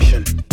world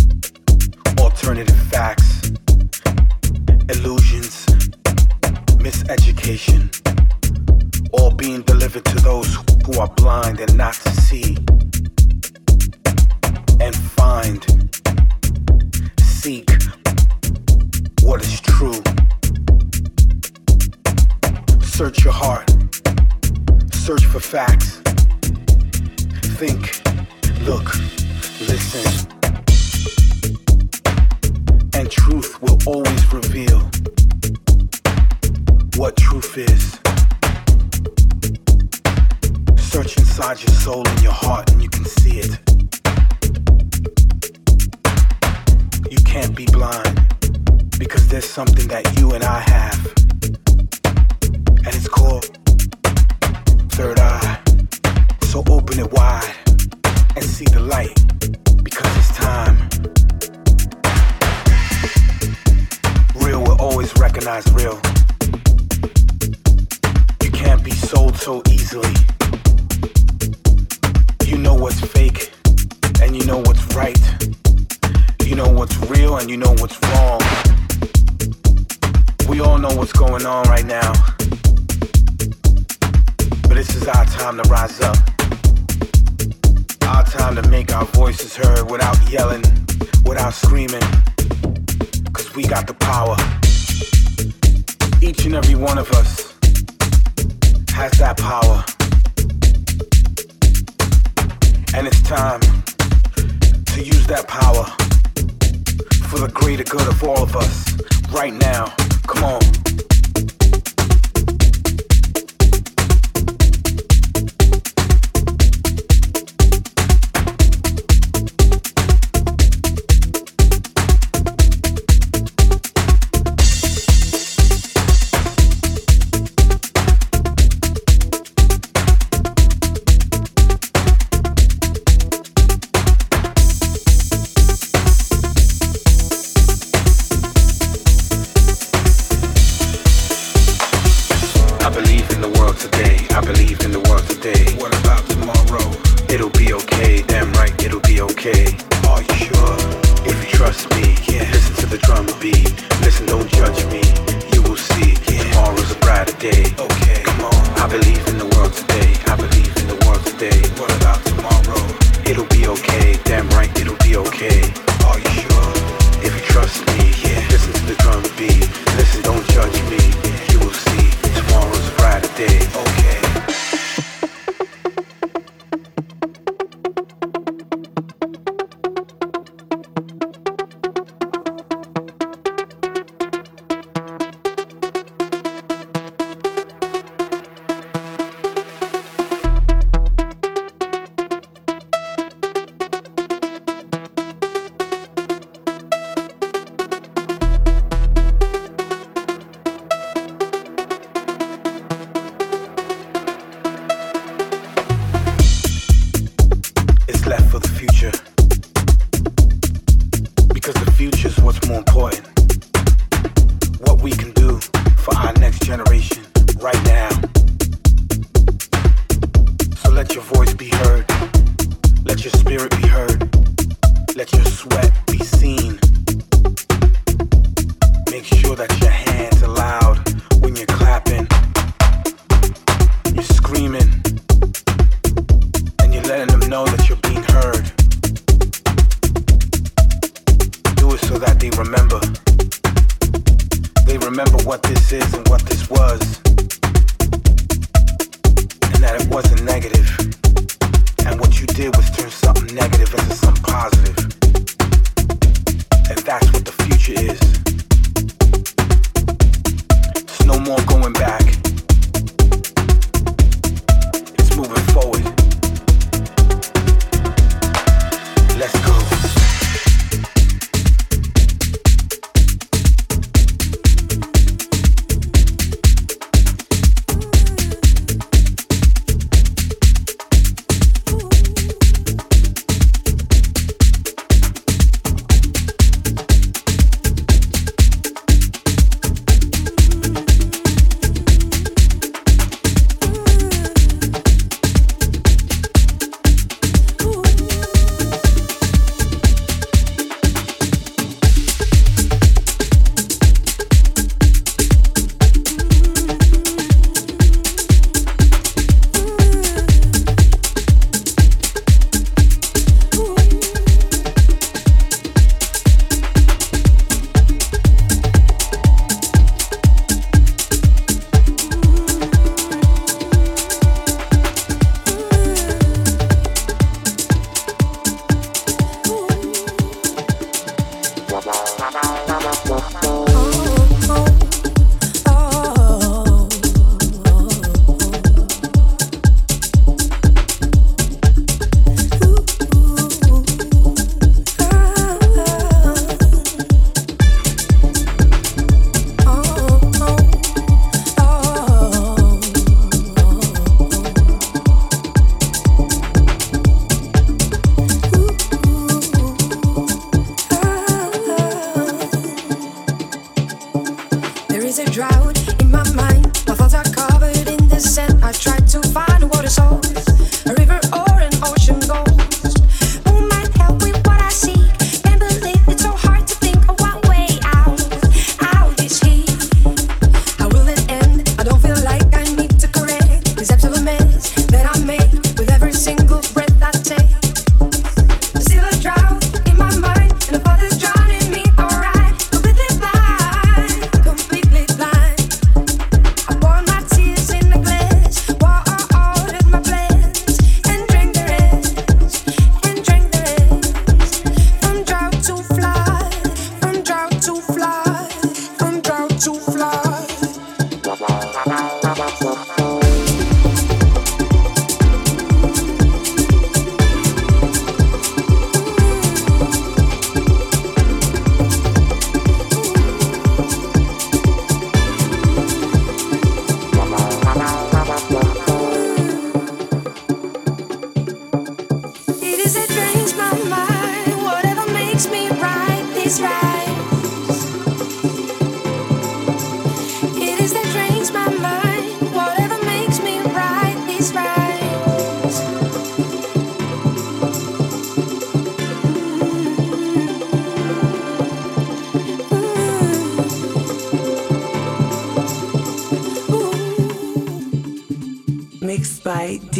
Right.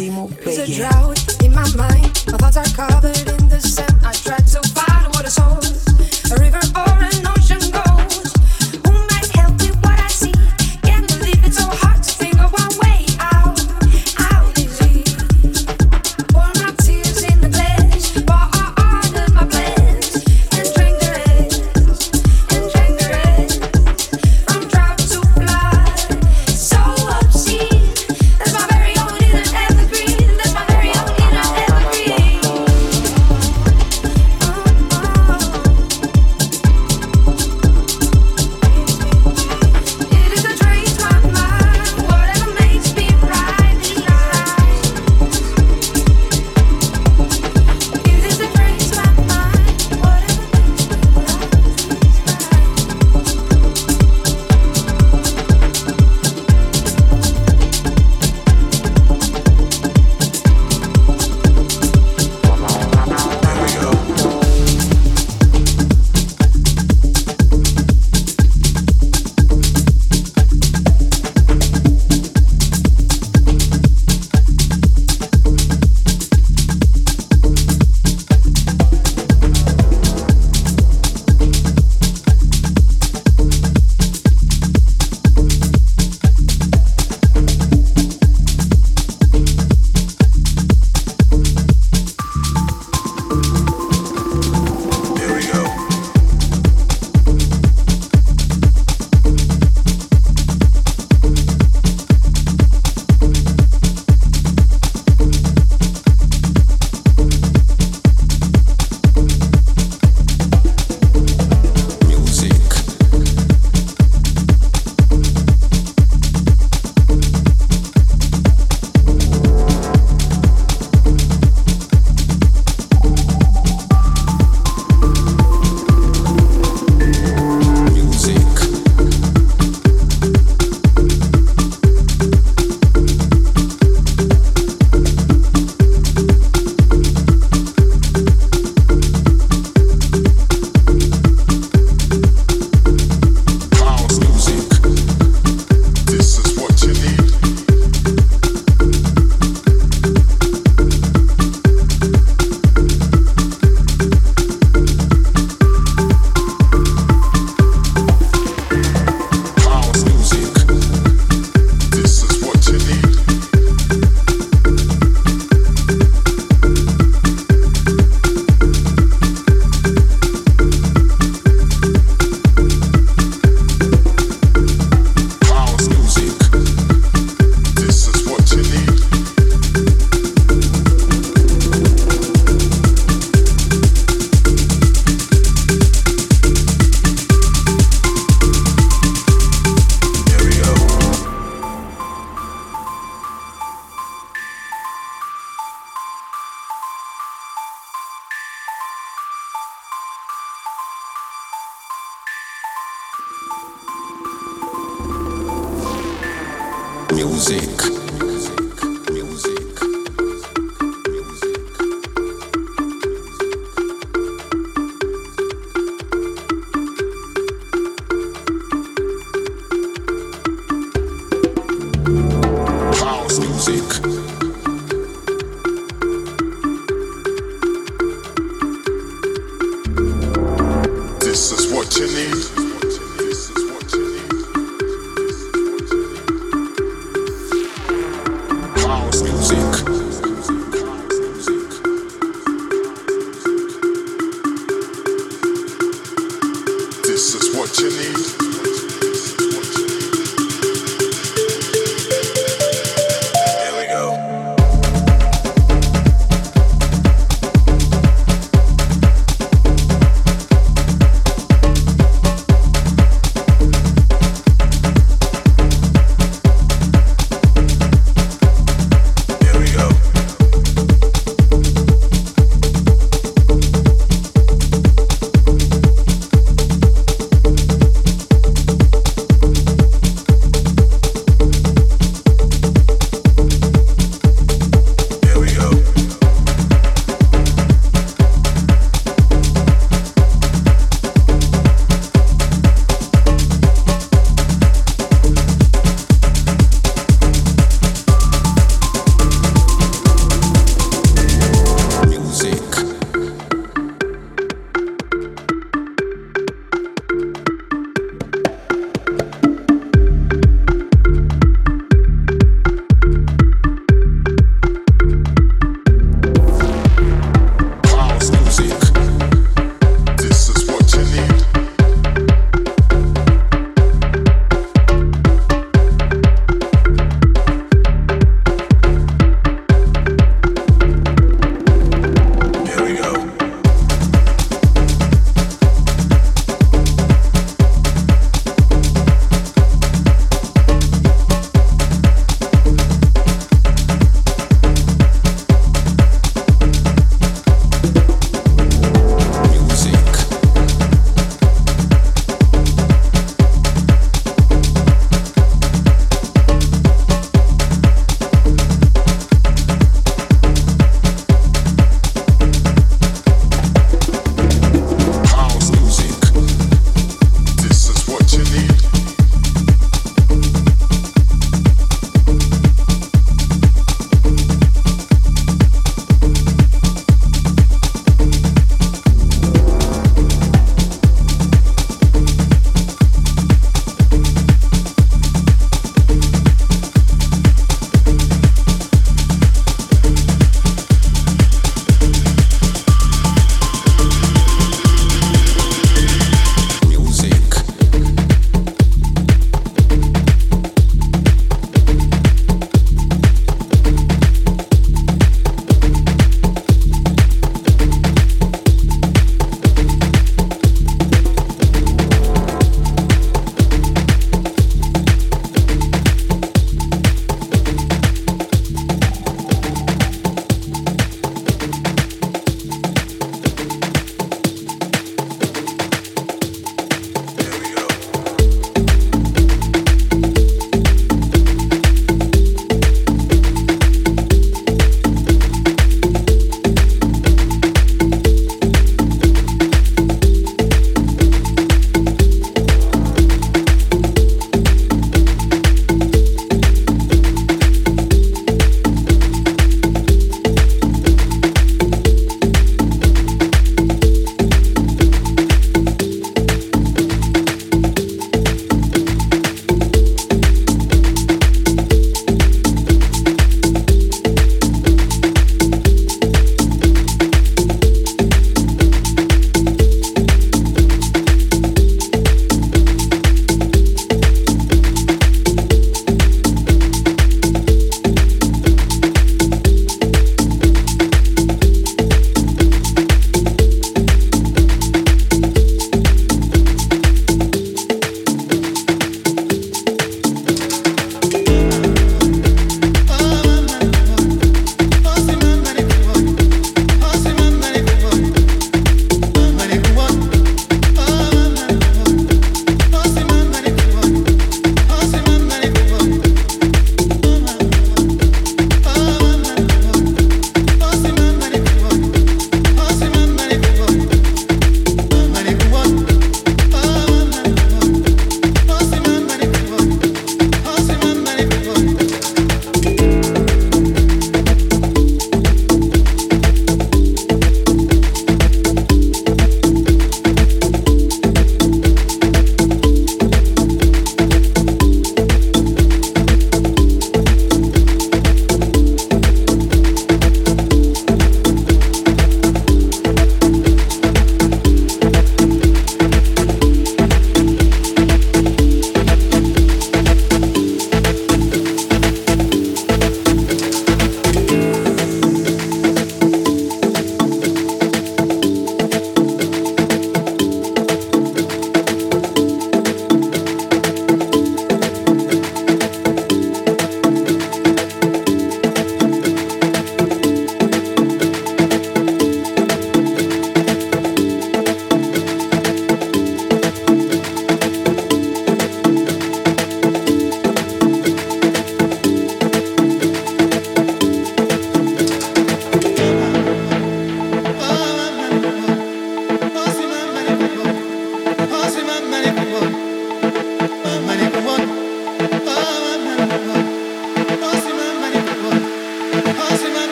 music.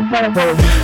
bora, bora.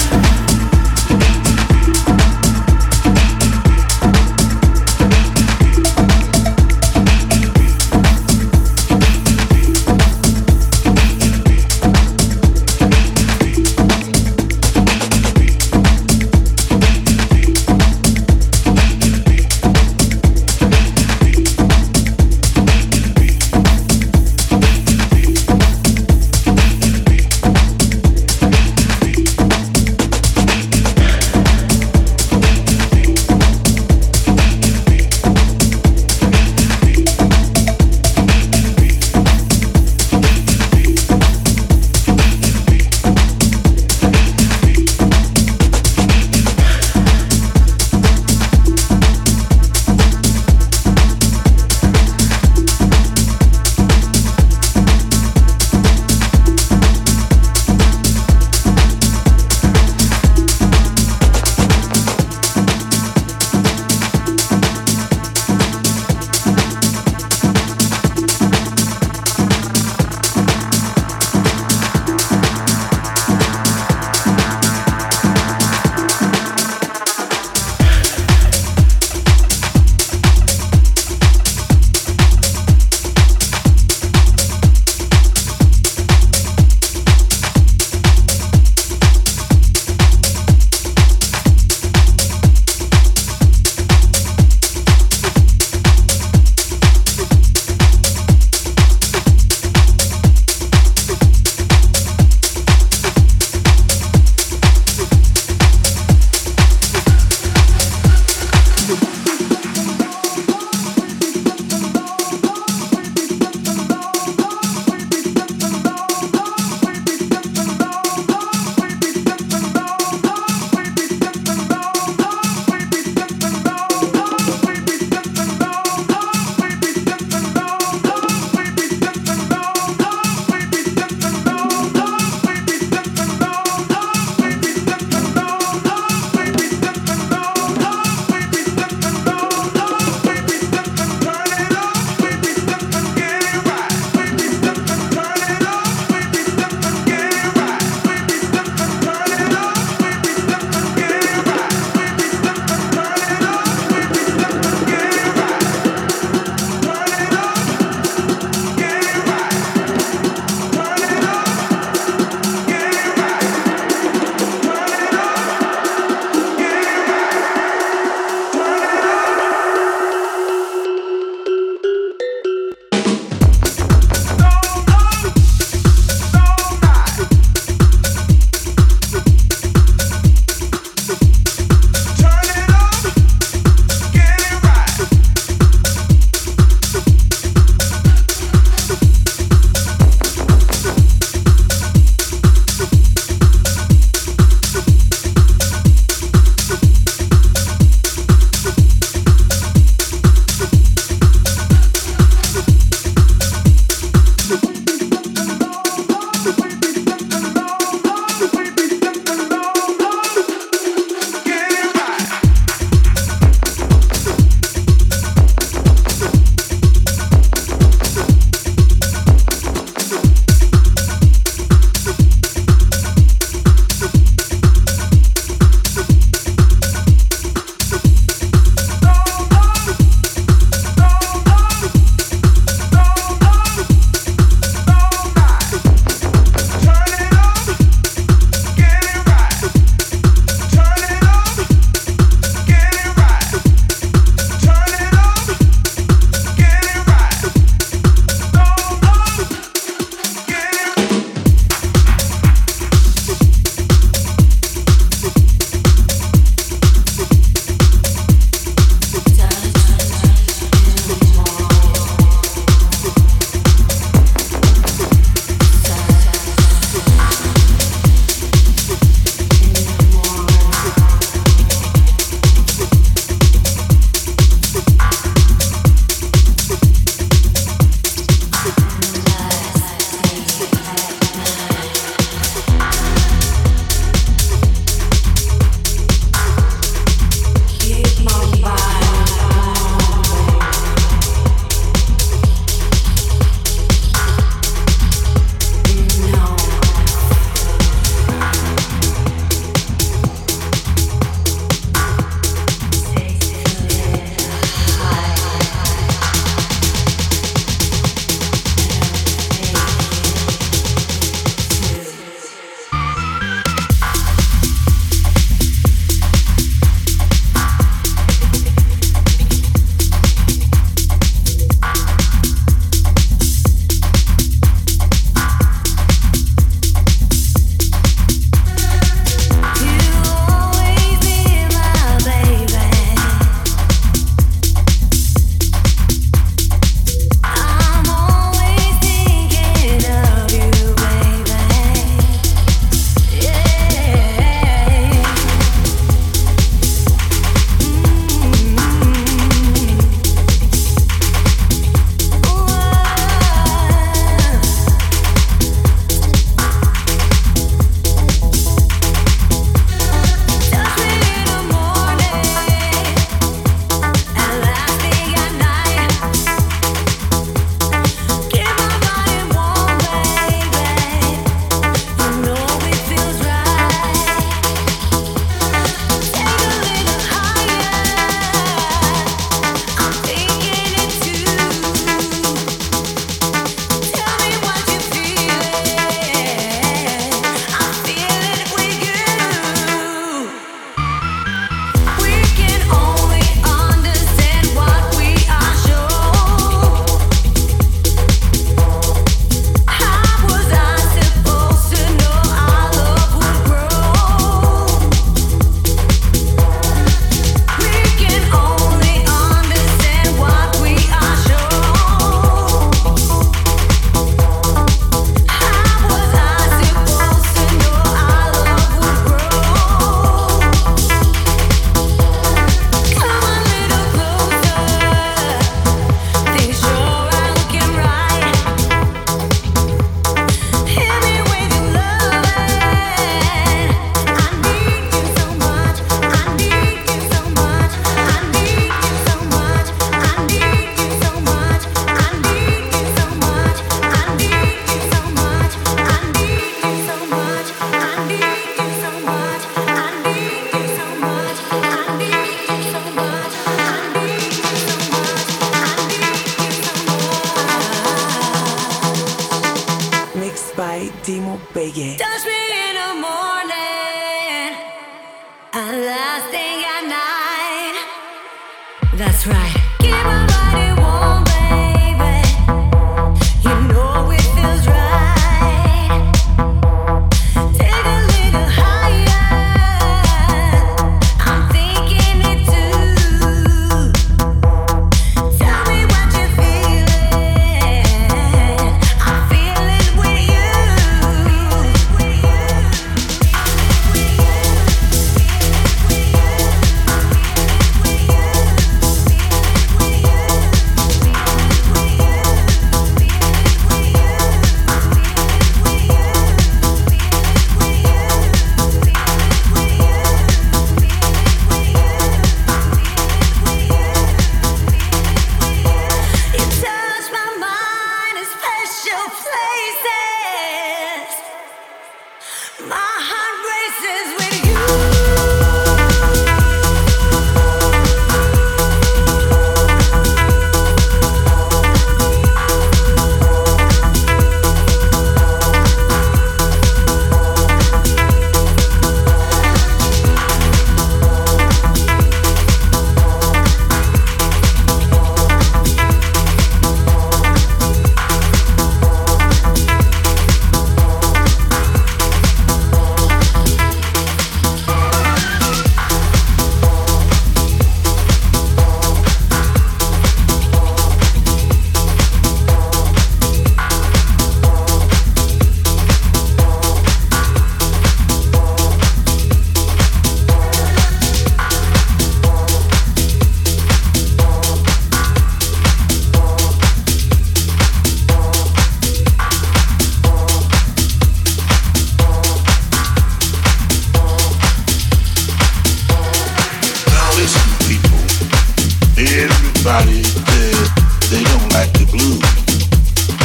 They don't like the blues,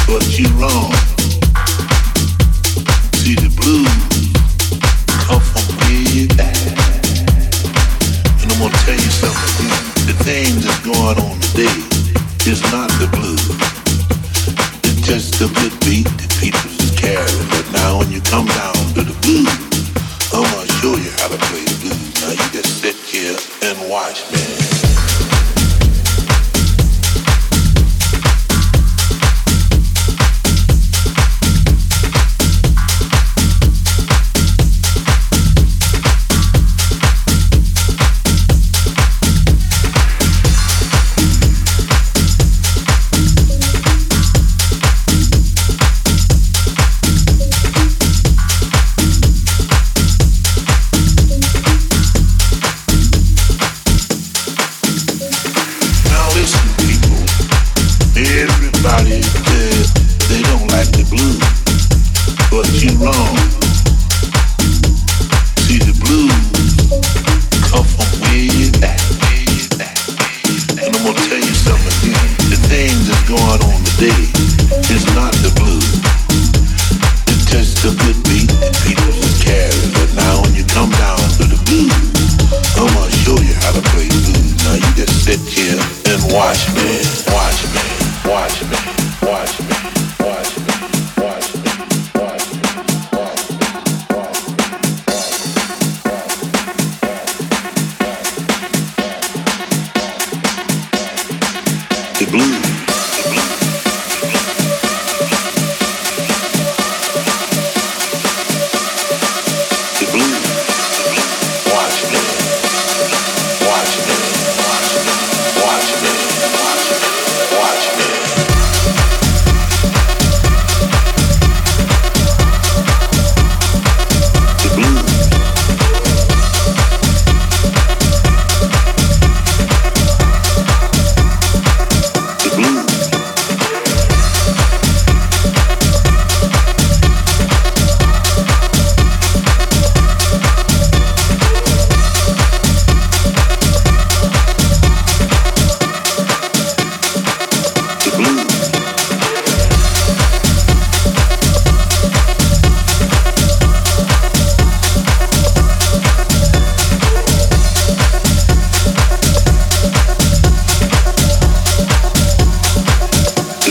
but you're wrong. See, the blues come from. And I'm gonna tell you something. The that's going on today is not the blues. It's just a good beat.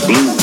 blue.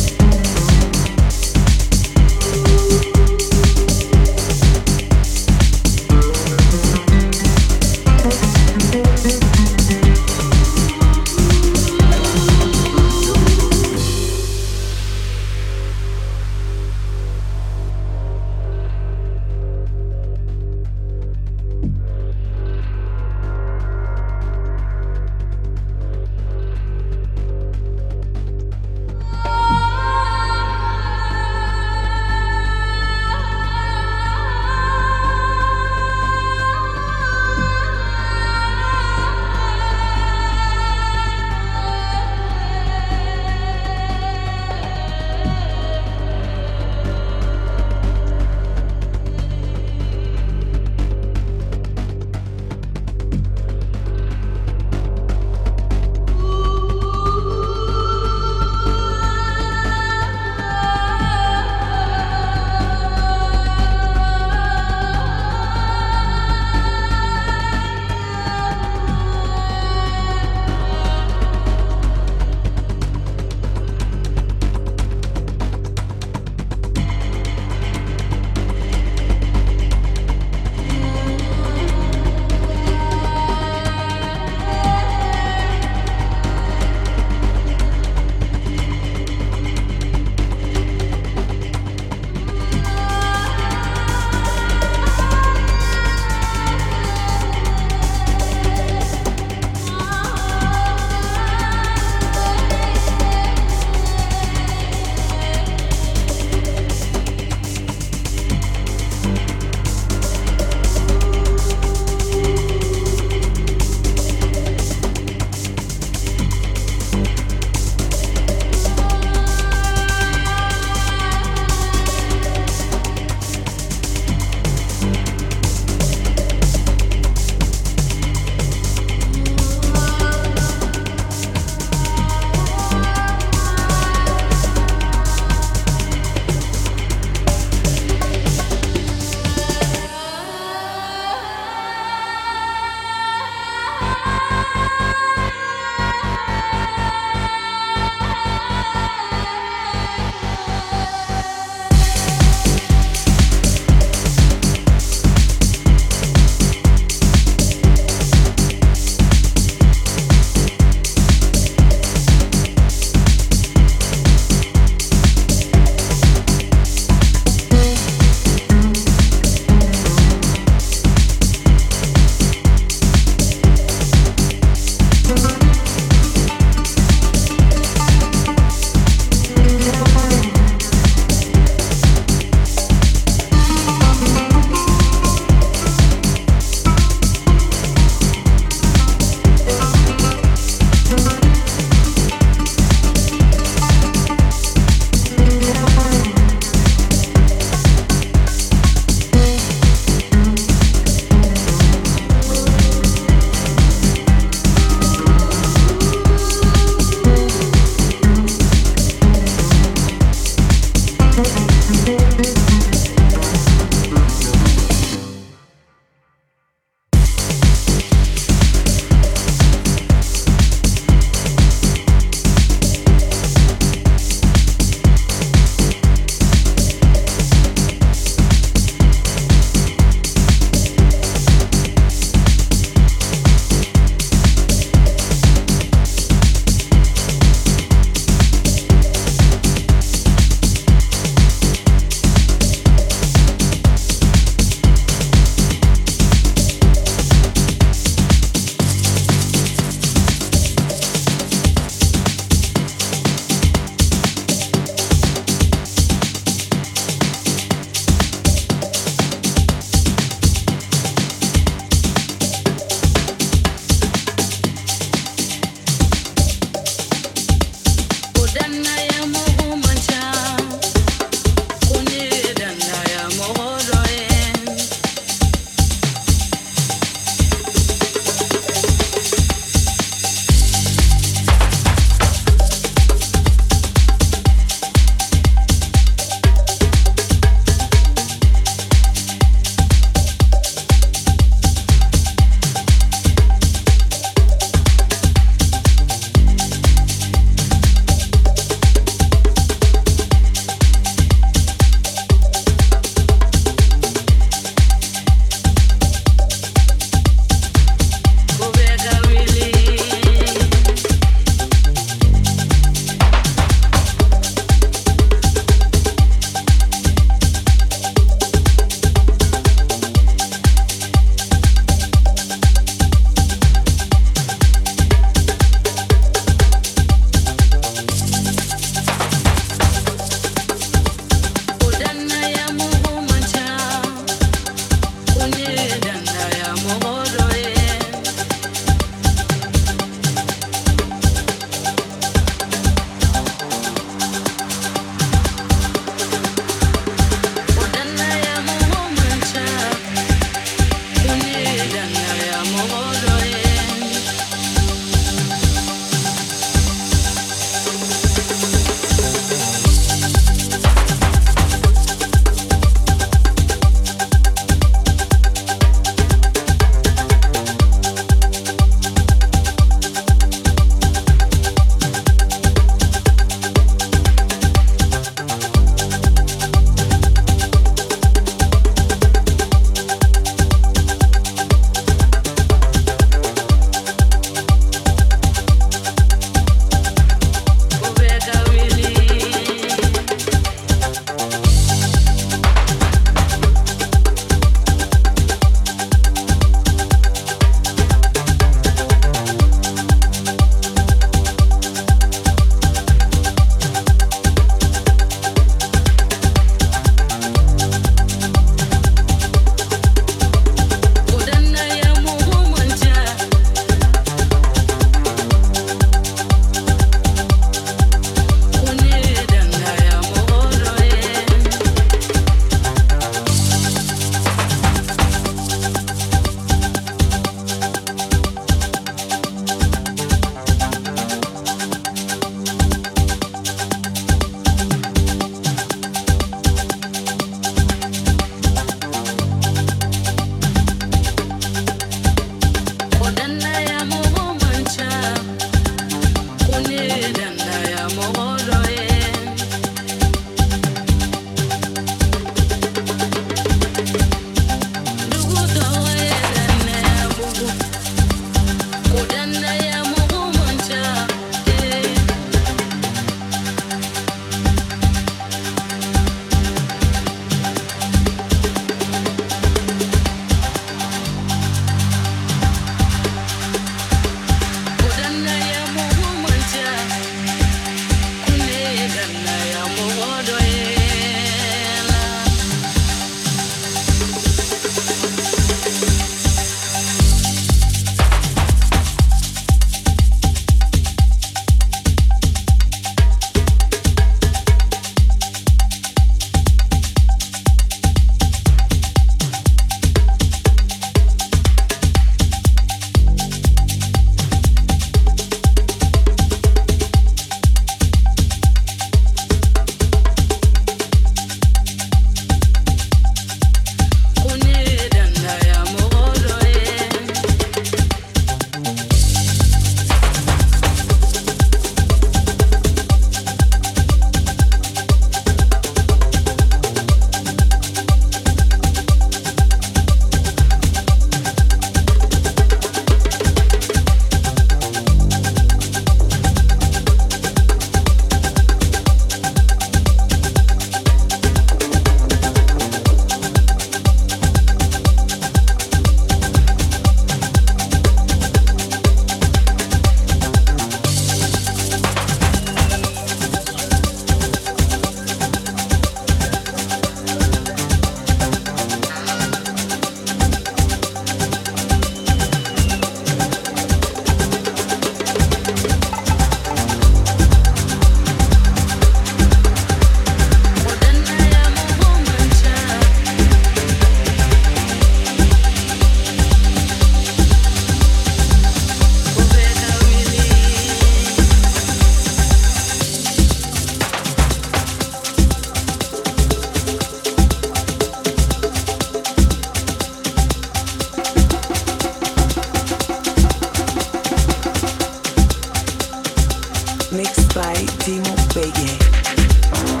mixed by Timo Begay.